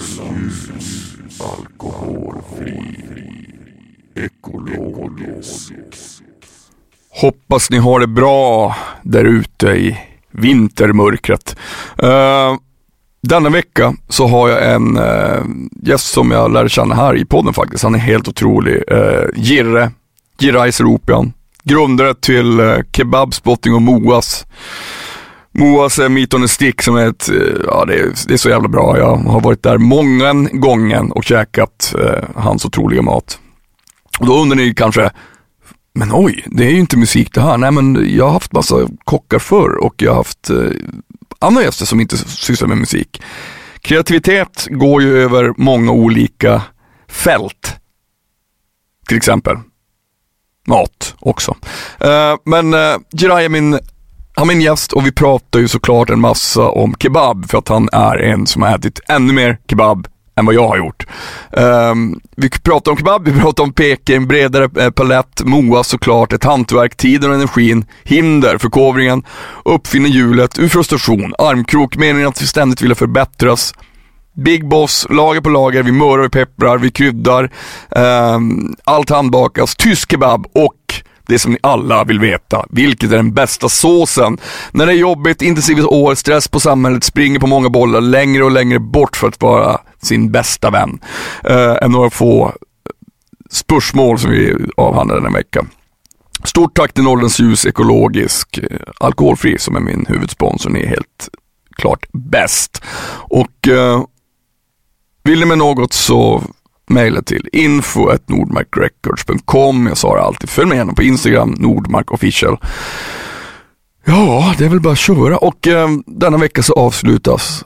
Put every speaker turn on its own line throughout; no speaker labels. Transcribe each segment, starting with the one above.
Ljus, alkoholfri, ekologisk.
Hoppas ni har det bra där ute i vintermörkret. Uh, denna vecka så har jag en uh, gäst som jag lärde känna här i podden faktiskt. Han är helt otrolig. Uh, Jirre, Girre Eiseropian. Grundare till uh, Kebabspotting och Moas. Moas Meet Meat on a Stick som är ett, eh, ja det är, det är så jävla bra. Jag har varit där många gånger och käkat eh, hans otroliga mat. Och då undrar ni kanske, men oj, det är ju inte musik det här. Nej men jag har haft massa kockar förr och jag har haft eh, andra gäster som inte sysslar med musik. Kreativitet går ju över många olika fält. Till exempel mat också. Eh, men eh, Jirai är min, han är min gäst och vi pratar ju såklart en massa om kebab för att han är en som har ätit ännu mer kebab än vad jag har gjort. Um, vi pratar om kebab, vi pratar om Peking, bredare eh, palett, Moa såklart, ett hantverk, tiden och energin, hinder, förkovringen, uppfinna hjulet, ur frustration, armkrok, meningen att vi ständigt vill förbättras, Big Boss, lager på lager, vi mörar, vi pepprar, vi kryddar, um, allt handbakas, tysk kebab och det som ni alla vill veta. Vilket är den bästa såsen? När det är jobbigt, intensivt år, stress på samhället, springer på många bollar, längre och längre bort för att vara sin bästa vän. Eh, än några få spörsmål som vi avhandlar den här veckan. Stort tack till Norrlands Ljus Ekologisk eh, Alkoholfri som är min huvudsponsor. Ni är helt klart bäst. Och eh, vill ni med något så mejla till info.nordmarkrecords.com. Jag sa det alltid, följ med gärna på Instagram, Nordmark official. Ja, det är väl bara att köra och eh, denna vecka så avslutas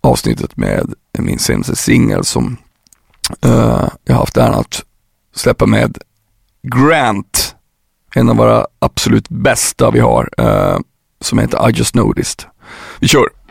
avsnittet med min senaste singel som eh, jag har haft äran att släppa med Grant, en av våra absolut bästa vi har, eh, som heter I just noticed. Vi kör!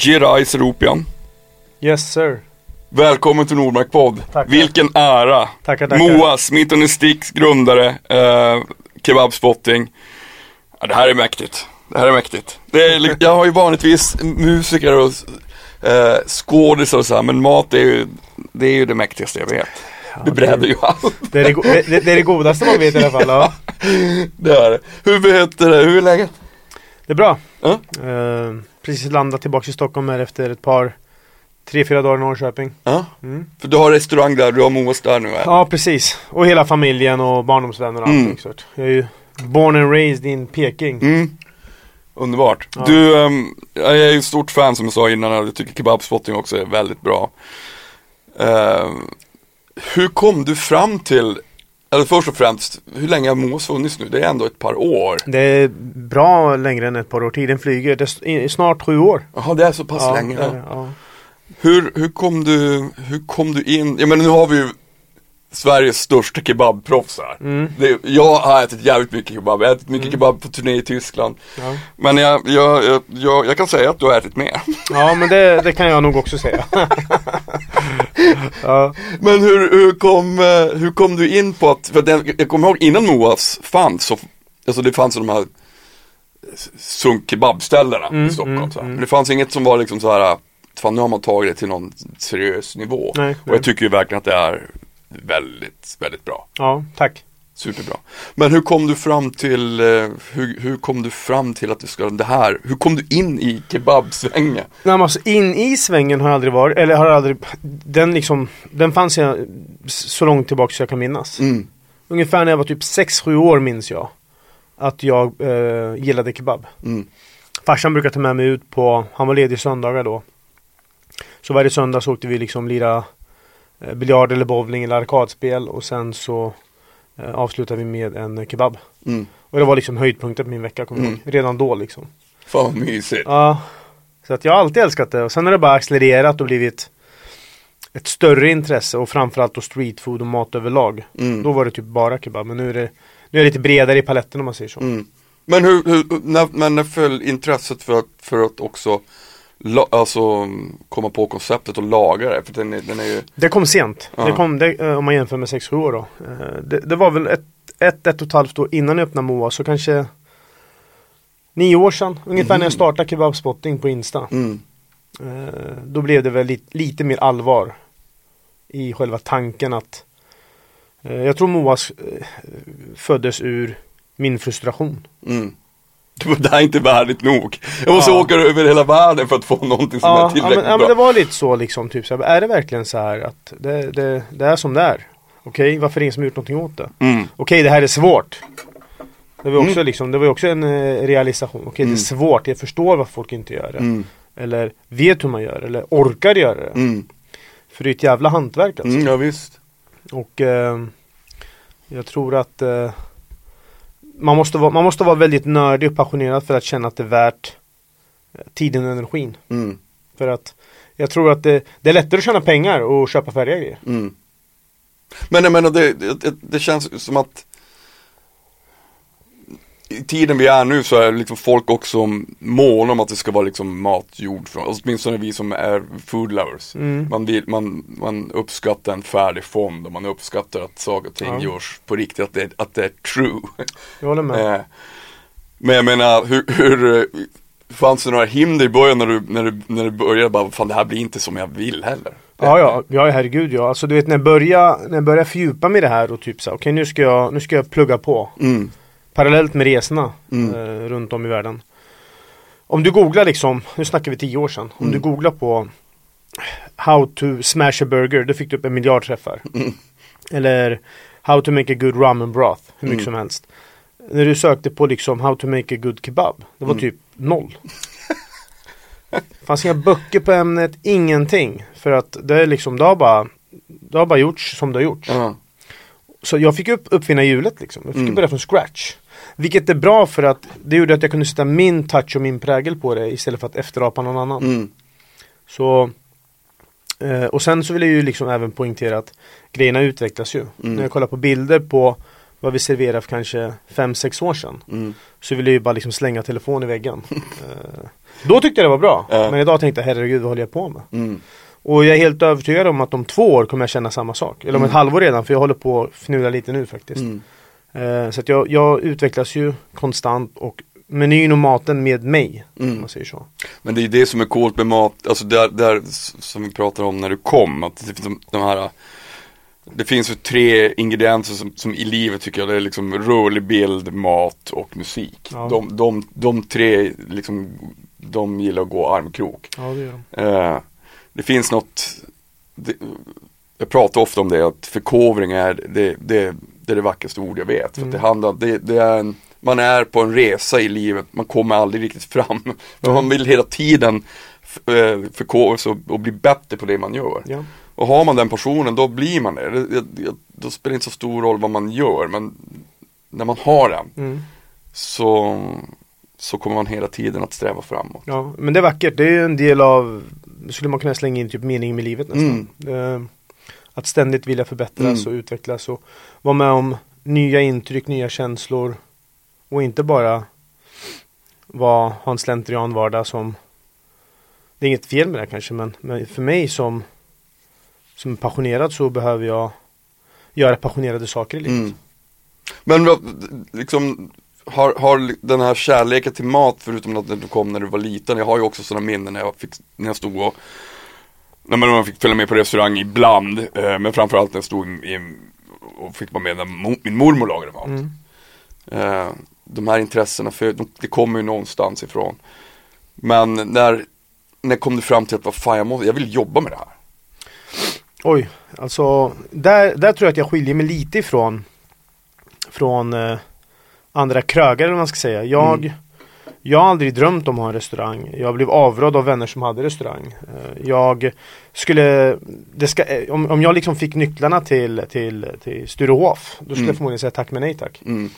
Gerais Ropian.
Yes sir.
Välkommen till Nordmark podd.
Tackar.
Vilken ära.
Tackar, tackar.
Moa, Smith Sticks grundare, eh, Kebabspotting. Ja, det här är mäktigt. Det här är mäktigt. Är, jag har ju vanligtvis musiker och eh, skådisar och så här, men mat är ju det, är ju det mäktigaste jag vet. det bräder ju allt.
Det är det, det, det, är det godaste man vet i alla fall. Ja.
Det är det. Hur heter det? Hur är läget?
Det är bra.
Ja.
Eh, precis landat tillbaka i Stockholm här efter ett par Tre, fyra dagar i Norrköping.
Ja,
Mm.
för du har restaurang där, du har Moas där nu eller?
Ja precis. Och hela familjen och barndomsvänner och
Mm.
allting sånt. Jag är ju born and raised in Peking.
Mm. Underbart.
Ja.
Du, ehm, jag är ju stort fan som jag sa innan, jag tycker kebabspotting också är väldigt bra. Ehm, hur kom du fram till, eller först och främst, hur länge har Moas funnits nu? Det är ändå ett par år.
Det är bra längre än ett par år. Tiden flyger. Det är snart sju år.
Jaha, det är så pass
Ja,
länge. Ja.
ja.
Hur, hur, kom du, hur kom du in, jag menar nu har vi ju Sveriges största kebabproffs här.
Mm.
Det, jag har ätit jävligt mycket kebab, jag har ätit mycket kebab på turné i Tyskland.
Ja.
Men jag, jag, jag, jag, kan säga att du har ätit mer.
ja men det, det kan jag nog också säga. ja.
Men hur, hur, kom, eh, hur kom du in på att, för jag, kommer ihåg innan Moas fanns, så, alltså det fanns de här sunk kebabställena
Mm,
i Stockholm.
mm,
så
mm.
Men det fanns inget som var liksom så här, fan nu har man tagit det till någon seriös nivå.
Nej,
Och
nej.
jag tycker ju verkligen att det är väldigt, väldigt bra.
ja, tack.
Superbra. Men hur kom du fram till, eh, hur, hur kom du fram till att du ska, det här, hur kom du in i kebabsvängen?
Nej, men alltså in i svängen har jag aldrig varit, eller har aldrig, den liksom, den fanns jag så långt tillbaka så jag kan minnas.
Mm.
Ungefär när jag var typ 6-7 år minns jag. Att jag eh, gillade kebab.
Mm.
Farsan brukade ta med mig ut på, han var ledig söndagar då. Så varje söndag så åkte vi liksom lira biljard eller bowling eller arkadspel och sen så eh, avslutar vi med en eh, kebab.
Mm.
Och det var liksom höjdpunkten på min vecka, kommer jag
Mm.
ihåg. Redan då liksom.
Fan vad mysigt.
Ja. Så att jag har alltid älskat det och sen har det bara accelererat och blivit ett större intresse och framförallt då streetfood och mat överlag.
Mm.
Då var det typ bara kebab men nu är det, nu är det lite bredare i paletten om man säger så.
Mm. Men hur, hur när, när föll intresset för att, för att också la, alltså, komma på konceptet och laga det? För den är, den är ju,
Det kom sent.
Ja.
Det kom, det, eh, om man jämför med 6-7 år då. Eh, Det, det var väl ett, ett, ett och ett halvt år innan jag öppnade Moa, så kanske nio år sedan. Ungefär när jag startade kebabspotting på Insta.
mm,
Eh, Då blev det väl lite, lite mer allvar i själva tanken att jag tror Moa eh, föddes ur min frustration.
mm. Det här är inte värdigt nog. Jag måste
Ja.
åka över hela världen för att få någonting som är
Ja, ja,
tillräckligt
men, ja men
bra.
det var lite så liksom. Typ, så här, är det verkligen så här att det, det, det är som det är? Okej, varför är det ingen som har gjort någonting åt det?
Mm.
Okej, det här är svårt. Det var också,
Mm.
liksom, det var också en eh, realisation. Okej,
Mm.
det är svårt. Jag förstår varför folk inte gör det.
Mm.
Eller vet hur man gör eller orkar göra det.
Mm.
För det är ett jävla hantverk alltså.
Mm, ja, visst.
Och eh, jag tror att eh, man, måste vara, man måste vara väldigt nördig och passionerad för att känna att det är värt eh, tiden och energin.
Mm.
För att jag tror att det, det är lättare att tjäna pengar och köpa färdiga grejer.
Mm. Men jag menar det, det, det känns som att i tiden vi är nu så är liksom folk också måna om att det ska vara liksom mat gjord från, åtminstone vi som är food lovers.
Mm.
Man, vill, man, man uppskattar en färdig fond och man uppskattar att saker och ting
Ja.
görs på riktigt, att det, att det är true.
Jag håller med.
Eh, Men jag menar, hur, hur eh, fanns det några hinder i början när du, när du, när du började bara, fan det här blir inte som jag vill heller?
Ja, ja, ja herregud ja. Alltså du vet när jag började, när jag började fördjupa mig i det här och typ så okej nu ska jag, nu ska jag plugga på.
Mm,
Parallellt med resorna
Mm.
eh, runt om i världen. Om du googlar liksom, nu snackar vi tio år sedan. Om
Mm.
du googlar på How to smash a burger, då fick du upp en miljard träffar.
Mm.
Eller How to make a good ramen broth, hur mycket
Mm.
som helst. När du sökte på liksom How to make a good kebab, det var
Mm.
typ noll. Det fanns inga böcker på ämnet, ingenting. För att det är liksom, det har bara, det har bara gjorts som det har gjorts. Så jag fick upp, uppfinna hjulet liksom. Jag fick
Mm.
börja från scratch. Vilket är bra för att det gjorde att jag kunde sätta min touch och min prägel på det istället för att efterapa någon annan.
mm,
Så eh, Och sen så vill jag ju liksom även poängtera att grejerna utvecklas ju.
Mm.
När jag kollar på bilder på vad vi serverade för kanske 5-6 år sedan.
mm.
Så vill jag ju bara liksom slänga telefon i väggen. eh, då tyckte jag det var bra.
Ja.
Men idag tänkte jag herregud vad håller jag på med?
Mm.
Och jag är helt övertygad om att om två år kommer jag känna samma sak. Eller om ett
Mm.
halvår redan för jag håller på att fnula lite nu faktiskt. Eh, så att jag, jag utvecklas ju konstant och menyn och maten med mig. Om
Mm.
man säger så.
Men det är det som är coolt med mat, alltså där, där som vi pratade om när du kom, att det finns de, de här Det finns ju tre ingredienser som, som i livet tycker jag, det är liksom rörlig bild, mat och musik.
Ja.
De, de, de tre liksom, de gillar att gå armkrok.
Ja, det gör de.
Eh, det finns något, det, jag pratar ofta om det, att förkovring är det, det, det är det vackraste ord jag vet. För
Mm.
det handlar, det, det är en, man är på en resa i livet, man kommer aldrig riktigt fram. Men man vill hela tiden eh, förkovra sig och, bli bättre på det man gör.
Ja.
Och har man den passionen då blir man det. Det, det. Då spelar det inte så stor roll vad man gör men när man har den
Mm.
så, så kommer man hela tiden att sträva framåt.
ja, men det är vackert. Det är en del av, skulle man kunna slänga in typ mening med livet nästan. Eh, att ständigt vilja förbättras
Mm.
och utvecklas och vara med om nya intryck, nya känslor. Och inte bara vara, ha en slentrian vardag som Det är inget fel med det kanske men, men för mig som Som passionerad så behöver jag Göra passionerade saker i livet.
Mm. Men liksom har, har den här kärleken till mat förutom att du kom när du var liten, jag har ju också sådana minnen när jag, fick, när jag stod och när man fick följa med på restaurang ibland, eh, men framförallt när jag stod i, i, och fick vara med när mo, min mormor lagade mat.
Mm.
Eh, de här intressena, för de, det kommer ju någonstans ifrån. Men när, när kom du fram till att vad fan jag, måste, jag vill jobba med det här?
Oj, alltså där, där tror jag att jag skiljer mig lite ifrån Från eh, andra krögare eller vad man ska säga. Jag
Mm.
Jag har aldrig drömt om att ha en restaurang. Jag blev avrådd av vänner som hade restaurang. Eh, Jag skulle, det ska, eh, om, om jag liksom fick nycklarna till, till, till Sturehof, då skulle
Mm.
jag förmodligen säga tack men nej tack.
Mm.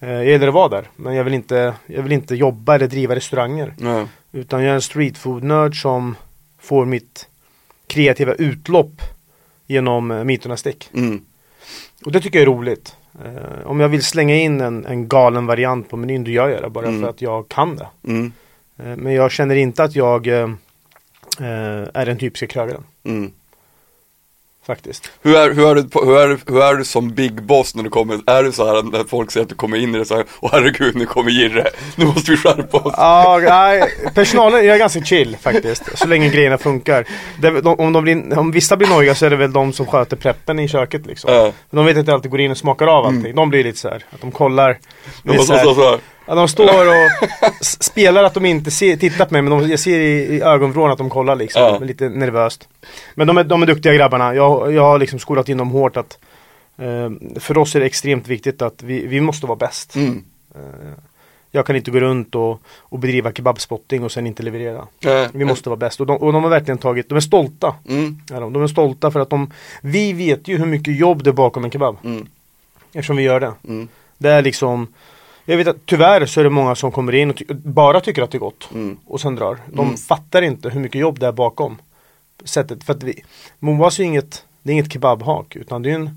Eh, Jag gillar att vara där, men jag vill inte, jag vill inte jobba eller driva restauranger.
Nej.
Utan jag är en streetfood-nörd som får mitt kreativa utlopp genom mytornas stick.
Mm.
Och det tycker jag är roligt. Eh, om jag vill slänga in en, en galen variant på menyn, då gör jag det bara
Mm.
för att jag kan det.
Mm.
Eh, men jag känner inte att jag eh, är den typiska krögaren.
Mm.
Faktiskt.
Hur är, hur, är du, hur, är, hur är du som big boss när du kommer, är du så här när folk säger att du kommer in i det så här, åh herregud nu kommer Jirre, nu måste vi skärpa oss.
Ja, nej, personalen jag är ganska chill faktiskt. Så länge grejerna funkar. Det, de, om, de blir, om vissa blir nojiga så är det väl de som sköter preppen i köket liksom.
Ja.
De vet jag alltid går in och smakar av allting. De blir lite så här, att de kollar.
Och
så
så, så, så,
att de står och spelar att de inte ser, tittar på mig men de, jag ser i, i ögonvrån att de kollar liksom.
Ja.
Lite nervöst. Men de är, de är duktiga grabbarna. Jag, jag har liksom skolat in dem hårt att eh, för oss är det extremt viktigt att vi, vi måste vara bäst.
Mm.
Eh, jag kan inte gå runt och, och bedriva kebabspotting och sen inte leverera.
Eh,
Vi måste vara bäst och de, och de har verkligen tagit, de är stolta.
Mm.
är de. de är stolta för att de, vi vet ju hur mycket jobb det är bakom en kebab.
Mm.
Eftersom vi gör det.
Mm.
Det är liksom Jag vet att tyvärr så är det många som kommer in och ty- bara tycker att det är gott
Mm.
och sen drar. De
Mm.
fattar inte hur mycket jobb det är bakom sättet. För att vi, Moas är inget, det är inget kebabhak utan det är en,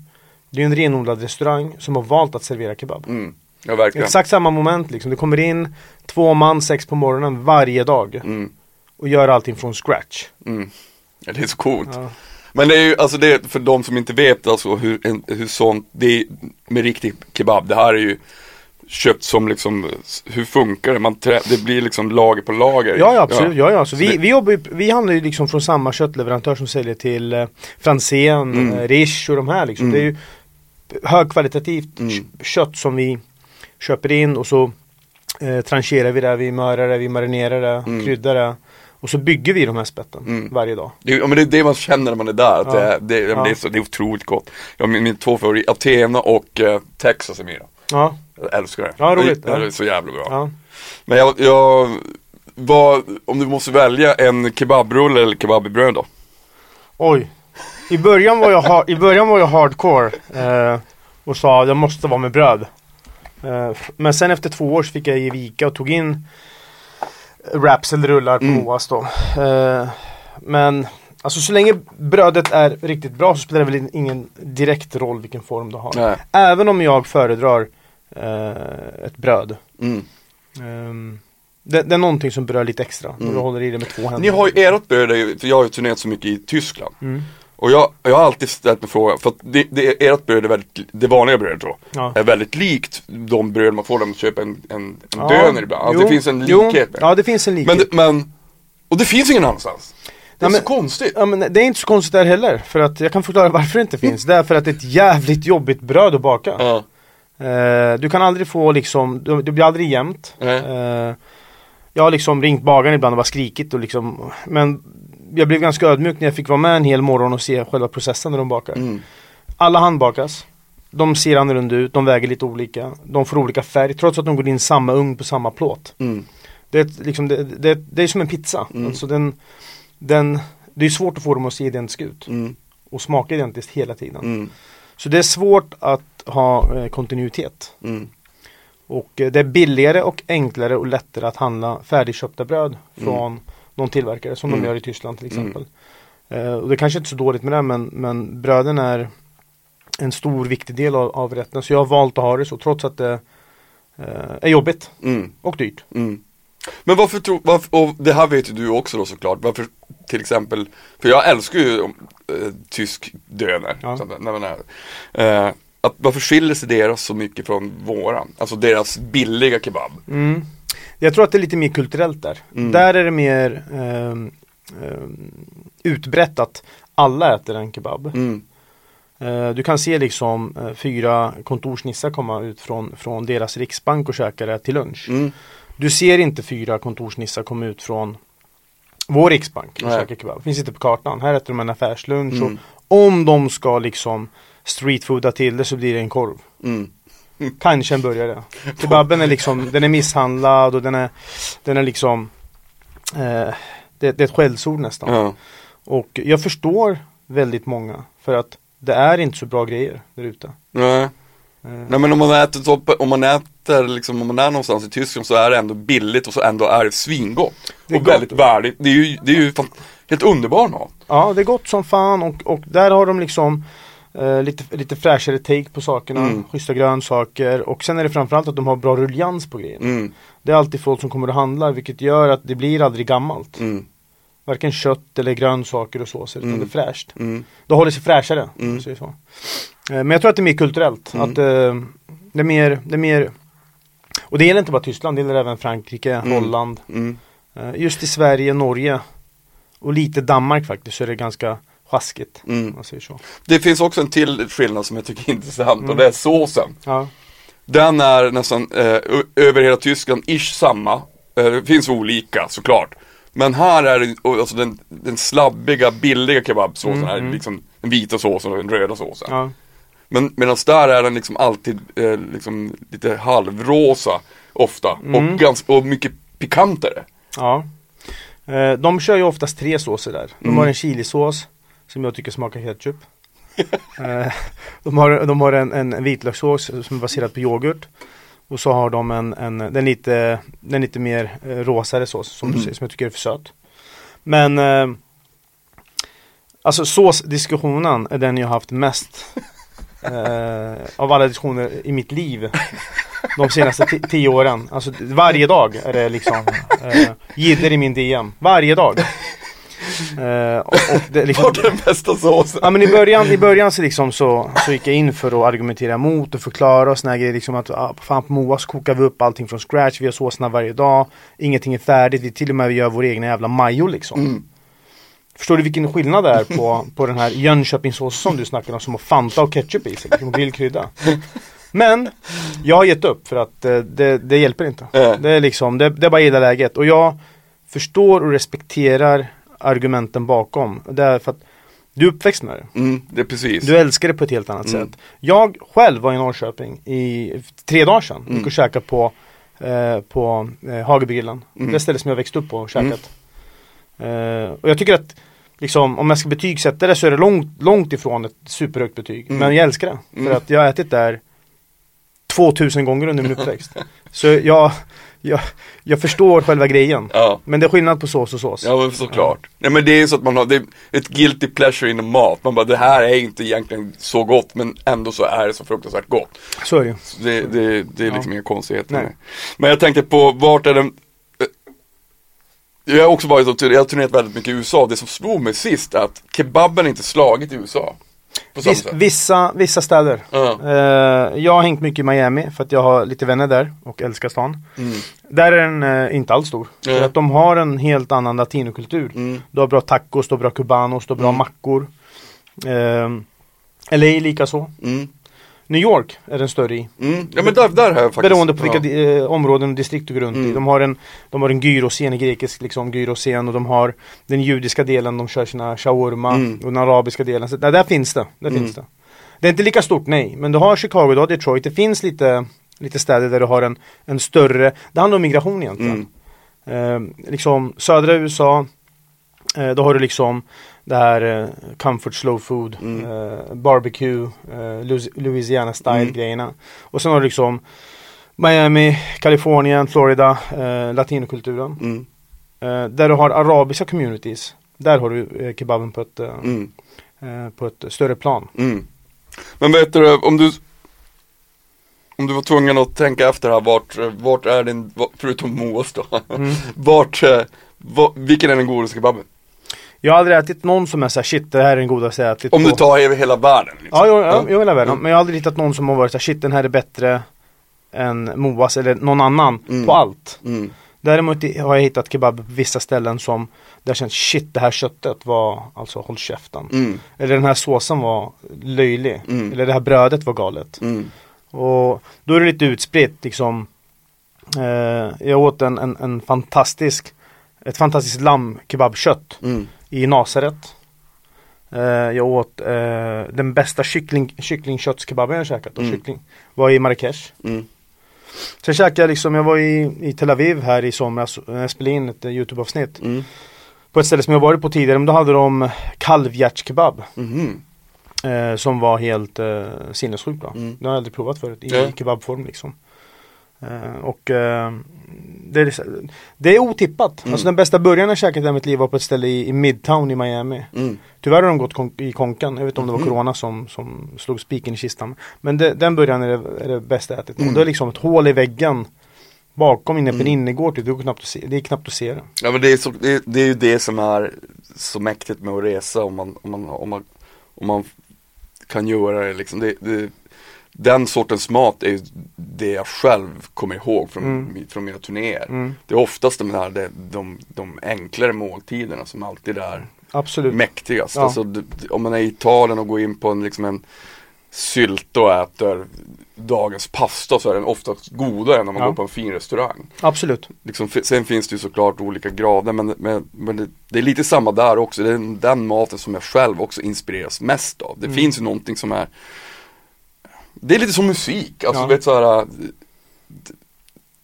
det är en renodlad restaurang som har valt att servera kebab.
Mm. Ja verkligen.
Exakt samma moment liksom. Det kommer in två man sex på morgonen varje dag
Mm.
och gör allting från scratch.
Mm. Ja, det är så coolt.
Ja.
Men det är ju, alltså det för de som inte vet alltså hur, hur sånt, det är med riktig kebab, det här är ju köpt som liksom, hur funkar det? Man trä, det blir liksom lager på lager.
Ja, ja absolut. Ja. Ja, Så
Så
vi, vi, jobbar ju, vi handlar ju liksom från samma köttleverantör som säljer till eh, Franzén,
Mm.
eh, Riche och de här liksom.
Mm.
Det är ju högkvalitativt
Mm.
kö- kött som vi köper in och så eh, trancherar vi det, vi mörar det, vi marinerar det,
Mm.
kryddar det. Och så bygger vi de här spetten
Mm.
varje dag.
Det, ja, men det är det man känner när man är där, att
Ja.
det, är, det, ja. det, är
Ja.
så, det är otroligt gott. Ja, min, min två favoriter, Athena och eh, Texas är mina.
Ja,
Jag älskar det.
Ja, roligt,
Det, det är så jävla bra.
ja.
Men jag, jag vad, om du måste välja en kebabrulle eller kebabbröd då?
Oj. I början var jag, ha- i början var jag hardcore eh, och sa jag måste vara med bröd. Eh, men sen efter två år så fick jag ge vika och tog in wraps eller rullar på
Mm.
Moas då. Eh, men alltså så länge brödet är riktigt bra så spelar det väl ingen direkt roll vilken form du har.
Nej.
Även om jag föredrar ett bröd.
Mm.
Ehm, det, det är någonting som berör lite extra. När
Mm.
du håller i det med två händer.
Ni har ju ert bröd, är ju- för jag har ju turnerat så mycket i Tyskland.
Mm.
Och jag, jag har alltid ställt mig frågan, för att det, det, ert bröd är väldigt, det vanliga brödet då,
Ja.
är väldigt likt de bröd man får när man köper en, en, en
Ja,
döner ibland. Alltså, det finns en likhet
Ja, det finns en likhet.
men, men, och det finns ingen annanstans. Det är
Ja, men-
så konstigt.
Ja men det är inte så konstigt där heller. För att jag kan förklara varför det inte finns. Det är för att det är ett jävligt jobbigt bröd att baka.
Ja.
Eh, du kan aldrig få liksom, det blir aldrig jämnt. Eh, jag har liksom ringt bagaren ibland och bara skrikit och liksom, men jag blev ganska ödmjuk när jag fick vara med en hel morgon och se själva processen när de bakar.
Mm.
Alla handbakas. De ser annorlunda ut, de väger lite olika. De får olika färg trots att de går in samma ugn på samma plåt.
Mm.
Det är, liksom, det, det, det är som en pizza.
Mm.
Alltså den, den, det är svårt att få dem att se identiska ut
Mm.
och smaka identiskt hela tiden.
Mm.
Så det är svårt att ha eh, kontinuitet.
Mm.
Och eh, det är billigare och enklare och lättare att handla färdigköpta bröd från någon tillverkare som
Mm.
de gör i Tyskland till exempel. Eh, och det kanske inte är så dåligt med det men, men bröden är en stor viktig del av, av rätten. Så jag har valt att ha det så trots att det eh, är jobbigt
Mm.
och dyrt.
Mm. Men varför tror, varför, och det här vet ju du också då såklart, varför till exempel, för jag älskar ju äh, tysk döner,
Ja.
där, när man är, eh, att varför skiljer sig deras så mycket från våran? Alltså deras billiga kebab.
Mm. Jag tror att det är lite mer kulturellt där.
Mm.
Där är det mer ehm, ehm, utbrett att alla äter en kebab.
Mm.
Eh, du kan se liksom eh, fyra kontorsnissar komma ut från, från deras riksbank och käka det till lunch.
Mm.
Du ser inte fyra kontorsnissar komma ut från vår riksbank
Nej.
käka kebab. Finns inte på kartan. Här äter de en affärslunch
Mm.
och om de ska liksom streetfooda till det så blir det en korv.
Mm.
Kanske en burgare. Kebaben är liksom, den är misshandlad och den är, den är liksom eh, det, det är ett skällsord nästan.
Ja.
Och jag förstår väldigt många för att det är inte så bra grejer där ute. Eh,
Nej men om man äter, så, om man äter liksom, om man är någonstans i Tyskland så är det ändå billigt och så ändå är det svingott.
Det är
och
gott.
väldigt värdigt. Det är ju, det är ju fan, helt underbar mat.
Ja, det är gott som fan och, och där har de liksom eh, lite, lite fräschare take på sakerna,
Mm.
schyssta grönsaker och sen är det framförallt att de har bra rullians på grejerna.
Mm,
Det är alltid folk som kommer och handlar vilket gör att det blir aldrig gammalt.
mm,
Varken kött eller grönsaker och såser utan
Mm.
det är fräscht.
mm,
Det håller sig fräschare.
Mm.
så. Eh, Men jag tror att det är mer kulturellt.
Mm.
Att eh, det är mer, det är mer och det gäller inte bara Tyskland, det gäller även Frankrike,
Mm.
Holland.
mm.
Eh, Just i Sverige, Norge och lite Danmark faktiskt så är det ganska sjaskigt.
Mm.
Man säger så.
Det finns också en till skillnad som jag tycker är intressant och
Mm.
det är såsen.
Ja.
Den är nästan eh, över hela Tyskland ish samma. Det finns olika såklart. Men här är det, alltså den, den slabbiga, billiga kebabsåsen
Mm,
är
mm.
liksom den vita såsen och den röda såsen.
Ja.
Men medan där är den liksom alltid eh, liksom lite halvrosa ofta
Mm.
och, ganska, och mycket pikantare.
ja. Eh, De kör ju oftast tre såser där. De
Mm.
har en chilisås som jag tycker smakar ketchup. Eh, de har, de har en, en vitlökssås som är baserad på yoghurt. Och så har de en, en den, lite, den lite mer eh, rosare sås som,
Mm.
som jag tycker är för söt. Men eh, Alltså såsdiskussionen är den jag haft mest eh, av alla diskussioner i mitt liv de senaste ti- tio åren. Alltså varje dag är det liksom eh, jidder i min DM. Varje dag. Eh, och, och det, liksom,
Vart är den bästa såsen?
Ja men i början, i början så liksom så, så gick jag in för att argumentera emot och förklara och såna här grejer liksom att ah, fan på Moa så kokar vi upp allting från scratch, vi har såserna varje dag, ingenting är färdigt, vi till och med gör vår egna jävla majo liksom.
Mm.
Förstår du vilken skillnad det är på, på den här Jönköpingssåsen som du snackar om som har Fanta och ketchup i sig, och grillkrydda. Men jag har gett upp för att eh, det, det hjälper inte.
Äh.
Det är liksom, det, det är bara gilla läget och jag förstår och respekterar argumenten bakom. Det är för att du är uppväxt med det.
Mm, det precis.
Du älskar det på ett helt annat
Mm.
sätt. Jag själv var i Norrköping i tre dagar sedan.
Mm.
Gick och käkade på, eh, på eh, Hagebygrillen.
Mm.
Det stället som jag växte upp på och käkat. Eh, och jag tycker att liksom, om jag ska betygsätta det så är det långt, långt ifrån ett superhögt betyg.
Mm.
Men jag älskar det.
Mm.
För att jag har ätit där 2000 gånger under min uppväxt. så jag, jag, jag förstår själva grejen.
Ja.
Men det är skillnad på sås och sås.
Ja men såklart. Nej men det är så att man har, det är ett guilty pleasure inom mat. Man bara det här är inte egentligen så gott men ändå så är det så fruktansvärt gott.
Så är det ju.
Det, det, det är liksom
Ja.
inga konstigheter
Nej.
Men jag tänkte på vart är den jag har också varit och tur- jag har turnerat väldigt mycket i USA. Det som slog mig sist är att kebaben inte slagit i USA.
Viss, vissa, vissa städer. Eh, jag har hängt mycket i Miami för att jag har lite vänner där och älskar stan.
Mm.
Där är den eh, inte alls stor. För att de har en helt annan latinokultur.
Mm.
Du har bra tacos, du har bra cubanos, du har bra
Mm.
mackor. Eh, LA lika så.
Mm.
New York är den större i.
Mm. Ja men där, där har jag faktiskt
Beroende på vilka
ja.
di- eh, områden och distrikt du går runt i.
Mm.
De har en, de har en gyroscen, en grekisk liksom gyroscen och de har den judiska delen, de kör sina shawarma
Mm.
och den arabiska delen. Så där, där finns det. Där
Mm.
finns det. Det är inte lika stort, nej. Men du har Chicago, du har Detroit. Det finns lite, lite städer där du har en, en större, det handlar om migration egentligen.
Mm.
Eh, liksom södra USA, eh, då har du liksom det här eh, comfort slow food,
Mm.
eh, barbecue, eh, Louis- Louisiana style
Mm.
grejerna. Och sen har du liksom Miami, Kalifornien, Florida, eh, latinokulturen.
Mm.
Eh, där du har arabiska communities, där har du eh, kebaben på ett,
Mm.
på ett större plan.
Mm. Men vet du, om du om du var tvungen att tänka efter här, vart, vart är din, vart- förutom Moas då,
Mm.
vart, eh, va, vilken är den godaste kebaben?
Jag har aldrig ätit någon som är såhär shit det här är den godaste jag ätit
Om
på.
du tar över hela världen liksom.
Ja, jo, ja. jo hela världen.
Mm.
Men jag har aldrig hittat någon som har varit såhär shit den här är bättre än Moas eller någon annan
Mm.
på allt.
Mm.
Däremot har jag hittat kebab på vissa ställen som där jag känt shit det här köttet var alltså håll käften.
Mm.
Eller den här såsen var löjlig.
Mm.
Eller det här brödet var galet.
Mm.
Och då är det lite utspritt liksom. Eh, jag åt en, en, en fantastisk ett fantastiskt lammkebabkött
Mm.
I Nasaret. Eh, jag åt eh, den bästa kyckling, kycklingköttskebaben jag käkat och
Mm.
kyckling. Var i Marrakesh.
Mm.
Sen käkade jag liksom, jag var i, i Tel Aviv här i somras när jag spelade in ett eh, Youtube-avsnitt.
Mm.
På ett ställe som jag varit på tidigare, men då hade de kalvhjärtskebab.
Mhm.
Eh, som var helt eh, sinnessjukt bra.
Mm.
Det har jag aldrig provat förut i
Ja.
kebabform liksom. Eh, och eh, det, är, det är otippat.
Mm.
Alltså den bästa burgaren jag käkat i mitt liv var på ett ställe i, i Midtown i Miami.
Mm.
Tyvärr har de gått kon- i konkan. Jag vet inte om det var
Mhm.
Corona som, som slog spiken i kistan. Men det, den burgaren är det, är det bästa jag ätit.
Mm.
Och det är liksom ett hål i väggen bakom inne på en
Mm.
innergård. typ. Det, knappt att se, det är knappt att se det.
Ja men det är, så, det, det är ju det som är så mäktigt med att resa om man, om man, om man, om man kan göra det liksom. Det, det, den sortens mat är det jag själv kommer ihåg från,
Mm.
från mina turnéer.
Mm.
Det är oftast de här, de, de, de enklare måltiderna som alltid är
Absolut.
mäktigast.
Ja.
Alltså, om man är i Italien och går in på en, liksom en sylt och äter dagens pasta så är den oftast godare än om man
Ja.
går på en fin restaurang.
Absolut.
Liksom, sen finns det ju såklart olika grader men, men, men det, det är lite samma där också. Det är den maten som jag själv också inspireras mest av. Det
Mm.
finns ju någonting som är Det är lite som musik, alltså
Ja.
du vet såhär det,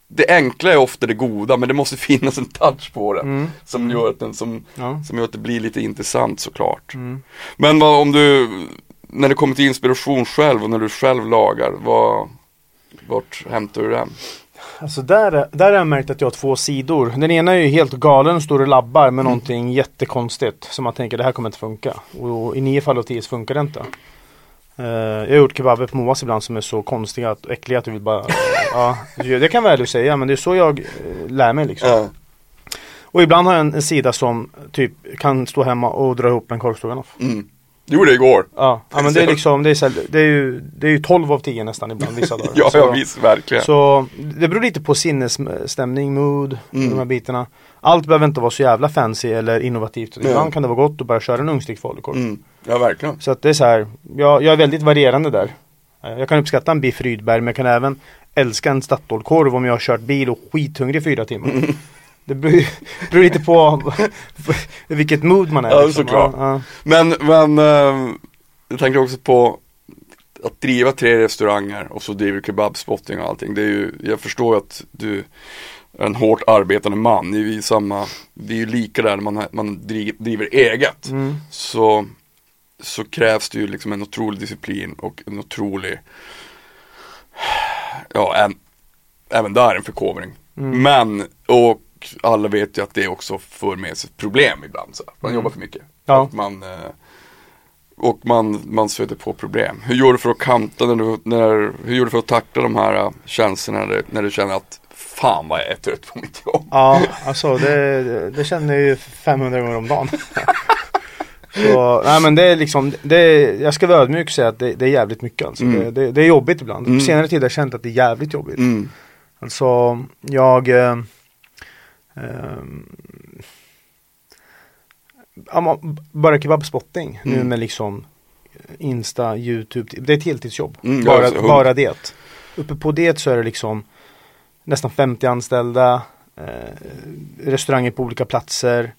det enkla är ofta det goda men det måste finnas en touch på det
Mm.
Som gör att den som,
Ja.
som gör att det blir lite intressant såklart
Mm.
Men vad, om du, när det kommer till inspiration själv och när du själv lagar, vad, vart hämtar du den?
Alltså där, där har jag märkt att jag har två sidor. Den ena är ju helt galen och står och labbar
Mm.
med någonting jättekonstigt. Som man tänker det här kommer inte funka. Och i nio fall av tio så funkar det inte. Eh, jag har gjort kebaber på Moas ibland som är så konstiga och äckliga att du vill bara Ja, det kan väl säga men det är så jag eh, lär mig liksom.
Ja.
Och ibland har jag en, en sida som typ kan stå hemma och dra ihop en korvstroganoff.
Mm. Gjorde det igår.
Ja, ja men det är liksom, det är, så här, det är ju, det är ju 12 av 10 nästan ibland vissa dagar.
Ja,
Så-
ja visst, verkligen.
Så det beror lite på sinnesstämning, mood,
Mm.
de här bitarna. Allt behöver inte vara så jävla fancy eller innovativt. Ibland kan det vara gott att bara köra en ugnsstekt falukorv.
Mm. Ja, verkligen.
Så att det är så här, jag, jag är väldigt varierande där. Jag kan uppskatta en biff Rydberg men jag kan även älska en Statoilkorv om jag har kört bil och skithungrig i fyra timmar. Det beror, beror lite på vilket mood man är.
Ja,
liksom.
såklart.
Ja,
Men, men eh, jag tänker också på att driva tre restauranger och så driver kebabspotting och allting. Det är ju, jag förstår att du är en hårt arbetande man. Ni är ju samma, vi är ju lika där när man, man driver, eget.
Mm.
Så, så krävs det ju liksom en otrolig disciplin och en otrolig, ja, en, även där en förkovring.
Mm.
Men, och alla vet ju att det också för med sig problem ibland. Så. Man
Mm.
jobbar för mycket.
Ja.
Att man, eh, och man, man stöter på problem. Hur gör du för att kanta, när du, när, hur gör du för att tackla de här eh, känslorna när du, när du känner att fan vad jag är trött på mitt jobb?
Ja, alltså det, det- det känner jag ju 500 gånger om dagen. Så, nej men det är liksom, det är, jag ska vara ödmjuk och säga att det, det är jävligt mycket alltså.
Mm.
Det, det, det är jobbigt ibland.
Mm.
På senare tid har jag känt att det är jävligt jobbigt.
Mm.
Alltså, jag eh, bara kebabspotting nu
Mm.
med liksom Insta, Youtube, det är ett heltidsjobb.
Mm,
bara,
alltså,
bara det. Uppe på det så är det liksom nästan 50 anställda, eh, restauranger på olika platser.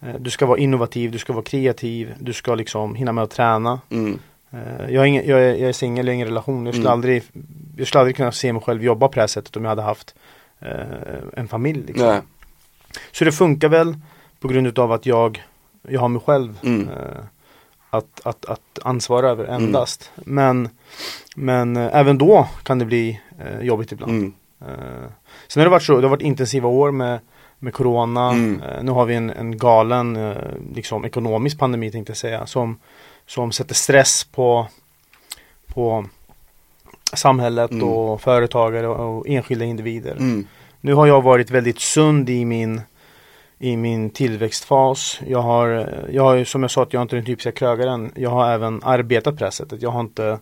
Eh, du ska vara innovativ, du ska vara kreativ, du ska liksom hinna med att träna.
Mm.
Eh, Jag är, ingen, jag är, jag är singel, jag har ingen relation. Jag skulle,
Mm.
aldrig, jag skulle aldrig kunna se mig själv jobba på det här sättet om jag hade haft eh, en familj. Liksom. Så det funkar väl på grund utav att jag, jag har mig själv
Mm.
eh, att, att, att ansvara över endast. Men, men eh, även då kan det bli eh, jobbigt ibland.
Mm.
Eh, sen har det varit så, det har varit intensiva år med, med Corona.
Mm.
Eh, nu har vi en, en galen eh, liksom ekonomisk pandemi tänkte jag säga. Som, som sätter stress på, på samhället
Mm.
och företagare och, och enskilda individer.
Mm.
Nu har jag varit väldigt sund i min i min tillväxtfas. Jag har, jag har som jag sa att jag är inte den typiska krögaren. Jag har även arbetat på det här sättet. Jag har inte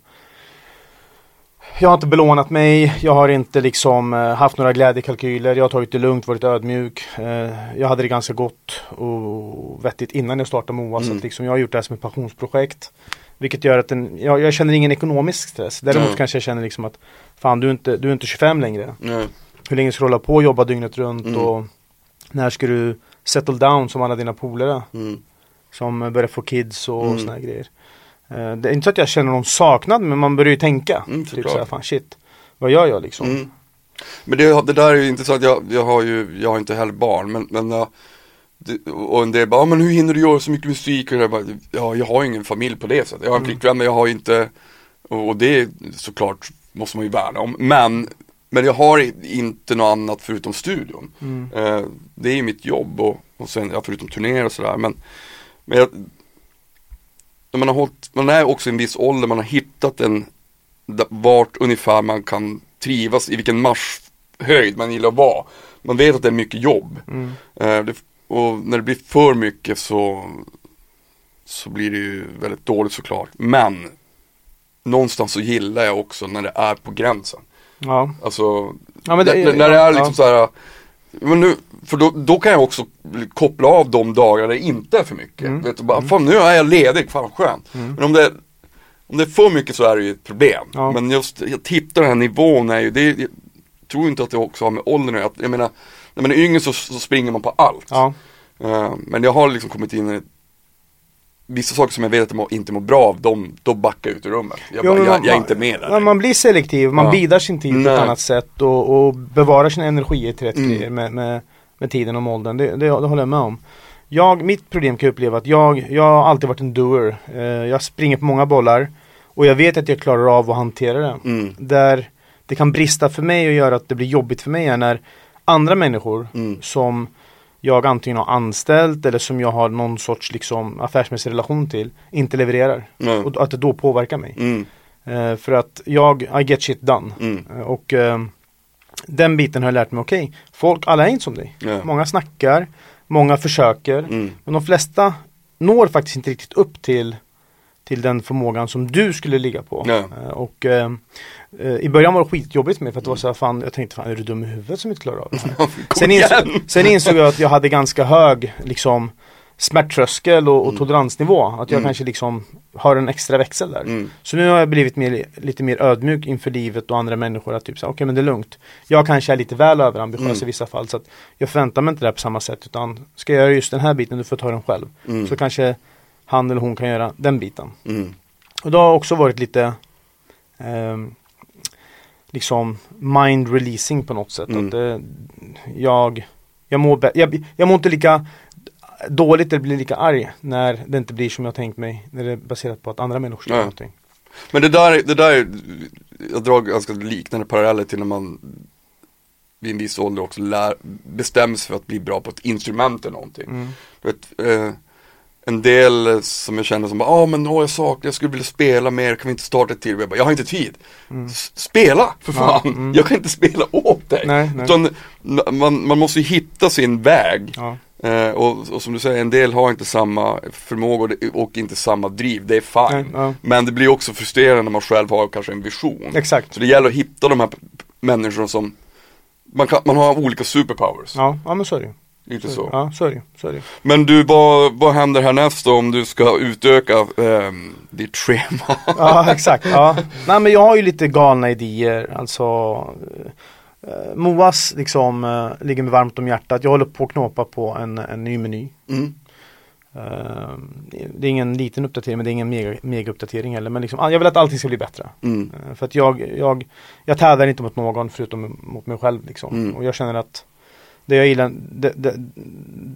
jag har inte belånat mig, jag har inte liksom eh, haft några glädjekalkyler, jag har tagit det lugnt, varit ödmjuk. Eh, jag hade det ganska gott och vettigt innan jag startade MOA. Så
Mm.
att liksom jag har gjort det här som ett passionsprojekt. Vilket gör att den, jag, jag känner ingen ekonomisk stress. Däremot
Nej.
kanske jag känner liksom att fan du är inte, du är inte 25 längre.
Nej.
Hur länge ska du hålla på och jobba dygnet runt
Mm.
och när ska du settle down som alla dina polare?
Mm.
Som börjar få kids och
Mm.
såna här grejer. Eh, det är inte så att jag känner någon saknad men man börjar ju tänka.
Mm,
typ såhär, fan shit. Vad gör jag liksom?
Mm. Men det, det där är ju inte så att jag, jag har ju, jag har inte heller barn men, men jag, det, och en del bara, "Ja, men hur hinner du göra så mycket musik? Och jag bara, ja, jag har ingen familj på det sättet. Jag har en
Mm.
flickvän men jag har inte, och, och det är såklart måste man ju värna om. Men, men jag har inte något annat förutom studion.
Mm.
Eh, det är ju mitt jobb och, och sen, ja, förutom turnéer och sådär. Men, men jag, när man har hållit, man är också i en viss ålder, man har hittat en, vart ungefär man kan trivas, i vilken marschhöjd man gillar att vara. Man vet att det är mycket jobb.
Mm.
Eh, det, och när det blir för mycket så, så blir det ju väldigt dåligt såklart. Men någonstans så gillar jag också när det är på gränsen.
Ja.
Alltså,
Ja, det-
när, när det är liksom
ja.
så här men nu, för då, då kan jag också koppla av de dagar det inte är för mycket.
Mm.
Vet du, bara, fan nu är jag ledig, fan vad skönt. Men om det, om det är för mycket så är det ju ett problem.
Ja.
Men just att hitta den här nivån är ju, det, jag tror inte att det också har med åldern att göra. Jag menar, när man är yngre så, så springer man på allt.
Ja.
Eh, men jag har liksom kommit in i Vissa saker som jag vet att jag må- inte mår bra av, de, då backar jag ut ur rummet. Jag,
Jo,
bara, jag,
man-
jag är inte med där.
Man blir selektiv, man
Ja.
bidar sin tid på ett annat sätt och, och bevarar sin energi till rätt
Mm.
grejer med, med, med tiden och åldern. Det, det, det håller jag med om. Jag, mitt problem kan jag uppleva att jag, jag har alltid varit en doer. Eh, jag springer på många bollar och jag vet att jag klarar av att hantera det.
Mm.
Där det kan brista för mig och göra att det blir jobbigt för mig är när andra människor
Mm.
som jag antingen har anställt eller som jag har någon sorts liksom affärsmässig relation till inte levererar.
Nej.
Och att det då påverkar mig.
Mm.
Eh, för att jag, I get shit done.
Mm.
Eh, och eh, den biten har jag lärt mig, okej, folk, alla är inte som dig.
Ja.
Många snackar, många försöker,
Mm.
men de flesta når faktiskt inte riktigt upp till till den förmågan som du skulle ligga på. Eh, och i början var det skitjobbigt mig för att det var så här, fan, jag tänkte fan är du dum i huvudet som inte klarar av det sen, insåg, sen insåg jag att jag hade ganska hög liksom smärttröskel och, och toleransnivå. Att jag
Mm.
kanske liksom har en extra växel där.
Mm.
Så nu har jag blivit mer, lite mer ödmjuk inför livet och andra människor. Att typ säga, okej men det är lugnt. Jag kanske är lite väl överambitiös
Mm.
i vissa fall. Så att jag förväntar mig inte det här på samma sätt. Utan ska jag göra just den här biten, du får ta den själv.
Mm.
Så kanske han eller hon kan göra den biten.
Mm.
Och det har också varit lite ehm, liksom mind releasing på något sätt.
Mm.
Att, eh, jag, jag, mår jag, jag mår inte lika dåligt eller blir lika arg när det inte blir som jag tänkt mig. När det är baserat på att andra människor
Ja.
någonting.
Men det där, det där, är- jag drar ganska liknande paralleller till när man vid en viss ålder också lär, bestämmer sig för att bli bra på ett instrument eller någonting.
Mm.
Vet, eh, en del som jag känner som bara, ja ah, men åh, jag saknar, jag skulle vilja spela mer, kan vi inte starta ett till? Jag bara, jag har inte tid. S- Spela för
Ja,
fan!
mm.
Jag kan inte spela åt dig.
Nej, nej.
Utan, man, man måste ju hitta sin väg.
Ja.
Eh, och, och som du säger, en del har inte samma förmåga och, inte samma driv, det är fine.
Ja.
Men det blir också frustrerande när man själv har kanske en vision.
Exakt.
Så det gäller att hitta de här människorna som man, kan, man har olika superpowers.
Ja, ja men så är det.
Lite
Så. Ja, så är det. Så är det.
Men du, vad, vad händer härnäst då om du ska utöka ehm, ditt schema?
Ja, exakt. Ja. Nej men jag har ju lite galna idéer. Alltså eh, Moas liksom eh, ligger mig varmt om hjärtat. Jag håller på att knåpa på en, en ny meny.
Mm.
Eh, det är ingen liten uppdatering men det är ingen mega, mega uppdatering heller. Men liksom, ah, jag vill att allting ska bli bättre.
Mm.
Eh, För att jag, jag, jag tävlar inte mot någon förutom mot mig själv liksom.
Mm.
Och jag känner att det jag gillar, det, det,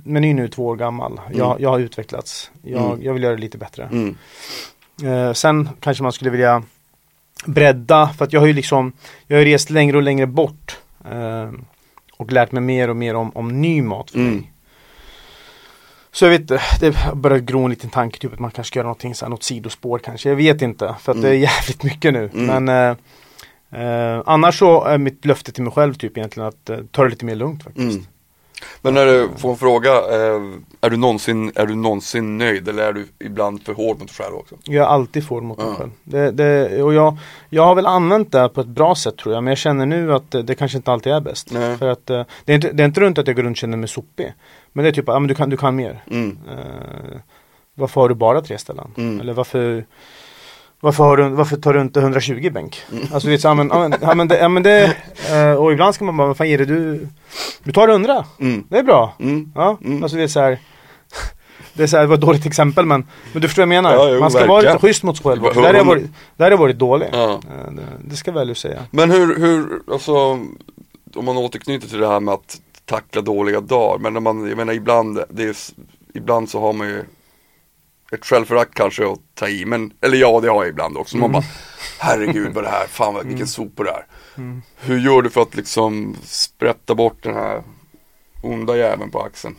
menyn är nu två år gammal. Jag,
Mm.
jag har utvecklats. Jag,
Mm.
jag vill göra det lite bättre.
Mm.
Eh, sen kanske man skulle vilja bredda för att jag har ju liksom Jag har rest längre och längre bort eh, Och lärt mig mer och mer om, om ny mat för
Mm.
mig Så jag vet inte, det börjar gro en liten tanke typ att man kanske ska göra någonting så här, något sidospår kanske Jag vet inte för att det är
Mm.
jävligt mycket nu
Mm.
men eh, eh, Annars så är mitt löfte till mig själv typ egentligen att eh, ta det lite mer lugnt faktiskt
Mm. Men när du får en fråga, eh, är, du någonsin, är du någonsin nöjd eller är du ibland för hård mot dig själv också?
Jag är alltid får mot mig
Ja.
själv. Det, det, och jag, jag har väl använt det på ett bra sätt tror jag. Men jag känner nu att det, det kanske inte alltid är bäst.
Nej.
För att eh, det är, inte, det är inte runt att jag går runt och känner mig sopig. Men det är typ, ja men du kan, du kan mer.
Mm.
Eh, varför har du bara tre ställen?
Mm.
Eller varför varför, har du, varför tar du inte 120 bänk?
Mm.
Alltså det är så, ja, men, ja, men, det, ja, men det eh, och ibland ska man bara, vad fan ger det du? Du tar 100,
Mm.
det är bra.
Mm.
Ja,
Mm.
alltså det är så här det, är så här, det var ett dåligt exempel men, men du förstår vad jag menar.
Ja, jo,
Man ska vara
verkligen.
lite schysst mot sig själv. Också. Där har jag varit, där har jag varit dålig.
Ja.
Eh, Det, det ska jag väl säga.
Men hur, hur, alltså om man återknyter till det här med att tackla dåliga dagar. Men när man, jag menar ibland, det är, ibland så har man ju ett självförakt kanske att ta i. Men, eller ja, det har jag ibland också. Man bara, herregud vad det här, fan vad, vilken sopa det är. Hur gör du för att liksom sprätta bort den här onda jäveln på axeln?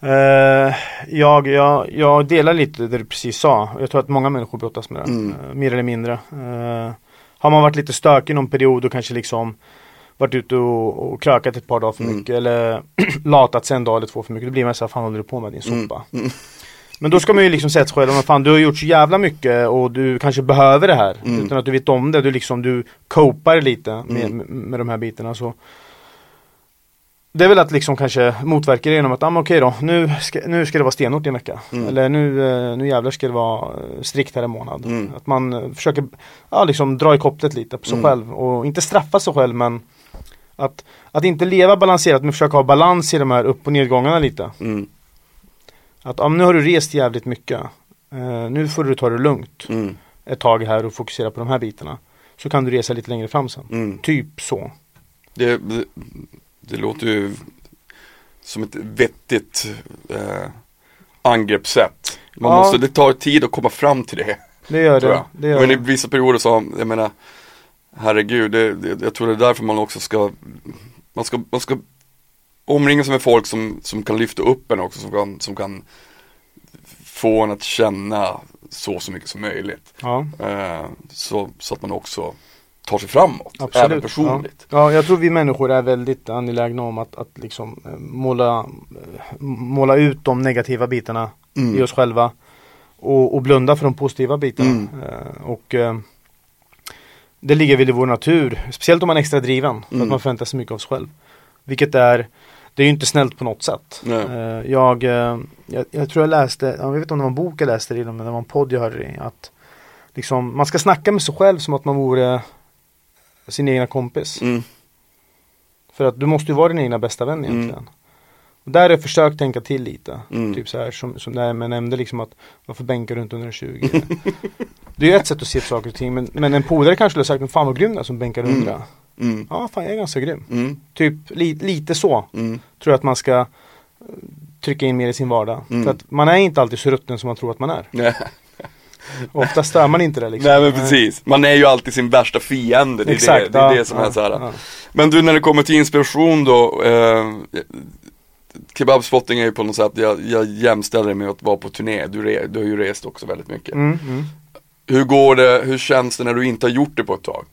Eh, jag, jag, jag delar lite det du precis sa. Jag tror att många människor brottas med det.
Mm.
eh, mer eller mindre. Eh, har man varit lite stökig någon period och kanske liksom varit ute och, och krökat ett par dagar för
Mm.
mycket eller latat sig en dag eller två för mycket. Då blir man så här, fan håller du på med din
Mm.
Men då ska man ju liksom säga till sig själv, fan du har gjort så jävla mycket och du kanske behöver det här.
Mm.
Utan att du vet om det. Du liksom, du copar lite med,
Mm.
med, de här bitarna. Så. Det är väl att liksom kanske motverka det genom att, ah, men okej då, nu ska, nu ska det vara stenhårt i en vecka.
Mm.
Eller nu, eh, nu jävlar ska det vara eh, strikt här en månad.
Mm.
Att man eh, försöker ja, liksom dra i kopplet lite på sig
Mm.
själv och inte straffa sig själv men att, att inte leva balanserat men försöka ha balans i de här upp och nedgångarna lite.
Mm,
Att ja, men nu har du rest jävligt mycket. Eh, nu får du ta det lugnt
mm,
ett tag här och fokusera på de här bitarna. Så kan du resa lite längre fram sen.
mm.
Typ så.
Det, det, det låter ju som ett vettigt eh, angreppssätt. Man
Ja.
måste, det tar tid att komma fram till det.
Det gör det. det, gör
Men i vissa perioder så, jag menar, herregud, det, jag tror det är därför man också ska, man ska, man ska omringa sig med folk som, som kan lyfta upp en också, som kan, som kan få en att känna så, så mycket som möjligt.
Ja,
Eh, så, så att man också tar sig framåt,
absolut.
även personligt.
Ja. ja, jag tror vi människor är väldigt angelägna om att, att liksom eh, måla, eh, måla ut de negativa bitarna
Mm.
i oss själva. Och, och blunda för de positiva bitarna.
Mm.
Eh, och eh, det ligger väl i vår natur. Speciellt om man är extra driven. För
Mm.
att man förväntar sig mycket av sig själv. Vilket är Det är ju inte snällt på något sätt. Eh, jag, eh, jag, jag tror jag läste, jag vet inte om det var en bok jag läste det i, men det var en podd jag hörde det i. Att liksom, man ska snacka med sig själv som att man vore sin egna kompis.
Mm.
För att du måste ju vara din egna bästa vän
Mm.
egentligen. Och där har jag försökt tänka till lite.
Mm.
Typ så här som, som där jag nämnde liksom att varför bänkar du inte 120? det är ju ett sätt att se på saker och ting men, men en polare kanske skulle ha sagt men fan vad grym är som bänkar 100.
Mm.
Ja fan jag är ganska grym.
Mm.
Typ li, lite så
Mm.
tror jag att man ska eh, trycka in mer i sin vardag.
Mm.
För att man är inte alltid så rutten som man tror att man är. Oftast är man inte det liksom.
Nej men precis, man är ju alltid sin värsta fiende, det är,
Exakt,
det, det, är
ja,
det som
ja,
är så här.
ja.
Men du när det kommer till inspiration då, eh, Kebabspotting är ju på något sätt, jag, jag jämställer det med att vara på turné, du, re, du har ju rest också väldigt mycket.
Mm, mm.
Hur går det, hur känns det när du inte har gjort det på ett tag?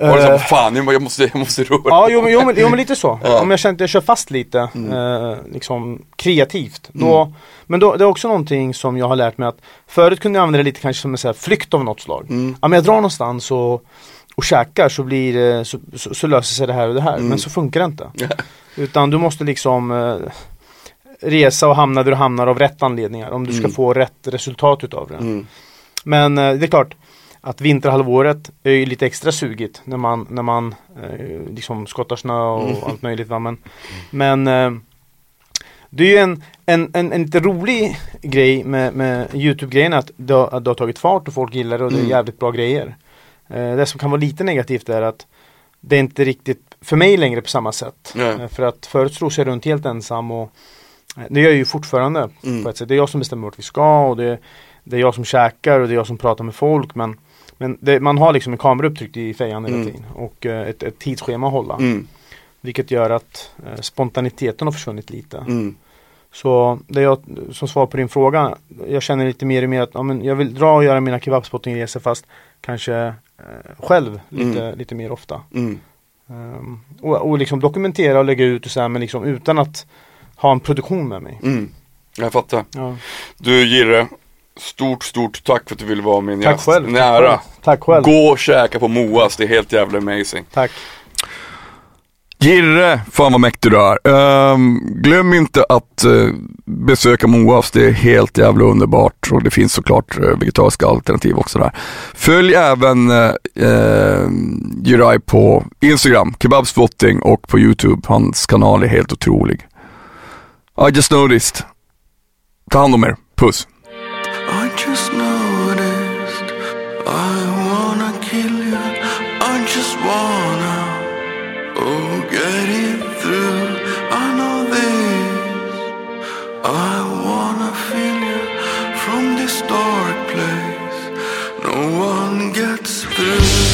Var det så,
Eh,
fan, jag måste, jag måste röra
Ja, jo, jo, men, jo men lite så.
Ja.
Om jag känner att jag kör fast lite,
Mm.
eh, liksom kreativt. Då, Men då, det är också någonting som jag har lärt mig att förut kunde jag använda det lite kanske som en så här flykt av något slag.
Mm.
Ja men jag drar någonstans och, och käkar så blir så, så, så löser sig det här och det här.
Mm.
Men så funkar det inte. Utan du måste liksom eh, resa och hamna där du hamnar av rätt anledningar. Om du ska
Mm.
få rätt resultat utav det.
Mm.
Men eh, det är klart att vinterhalvåret är ju lite extra sugigt när man, när man eh, liksom skottar snö och
Mm.
allt möjligt. Va? Men, men eh, det är ju en, en, en, en lite rolig grej med, med Youtube-grejen att det, har, att det har tagit fart och folk gillar det och det är
Mm.
jävligt bra grejer. Eh, det som kan vara lite negativt är att det är inte riktigt för mig längre på samma sätt. Eh, för att förut slog jag runt helt ensam och eh, det gör jag ju fortfarande
Mm.
på ett sätt. Det är jag som bestämmer vart vi ska och det, det är jag som käkar och det är jag som pratar med folk men, men det, man har liksom en kamera upptryckt i fejan hela
Mm.
tiden och eh, ett, ett tidsschema att hålla.
Mm.
Vilket gör att eh, spontaniteten har försvunnit lite.
Mm.
Så det jag, som svar på din fråga, jag känner lite mer och mer att ja, men jag vill dra och göra mina kebabspottingresor fast kanske eh, själv lite,
Mm.
lite mer ofta.
Mm.
Ehm, och, och liksom dokumentera och lägga ut och så här, men liksom utan att ha en produktion med mig.
Mm. Jag fattar.
Ja.
Du Jirre, stort stort tack för att du ville vara min
Tack
gäst.
själv. tack
Nära.
själv. Tack själv.
Gå och käka på Moas, det är helt jävla amazing.
Tack.
Jirre, fan vad mäktig du är. Ehm, glöm inte att eh, besöka Moas, det är helt jävla underbart och det finns såklart uh, vegetariska alternativ också där. Följ även uh, Jirai på Instagram, Kebabspotting och på YouTube. Hans kanal är helt otrolig. I just noticed. Ta hand om er. Puss.
just noticed I wanna kill you I just wanna Oh get it through. I know this. I wanna feel you From this dark place. No one gets through.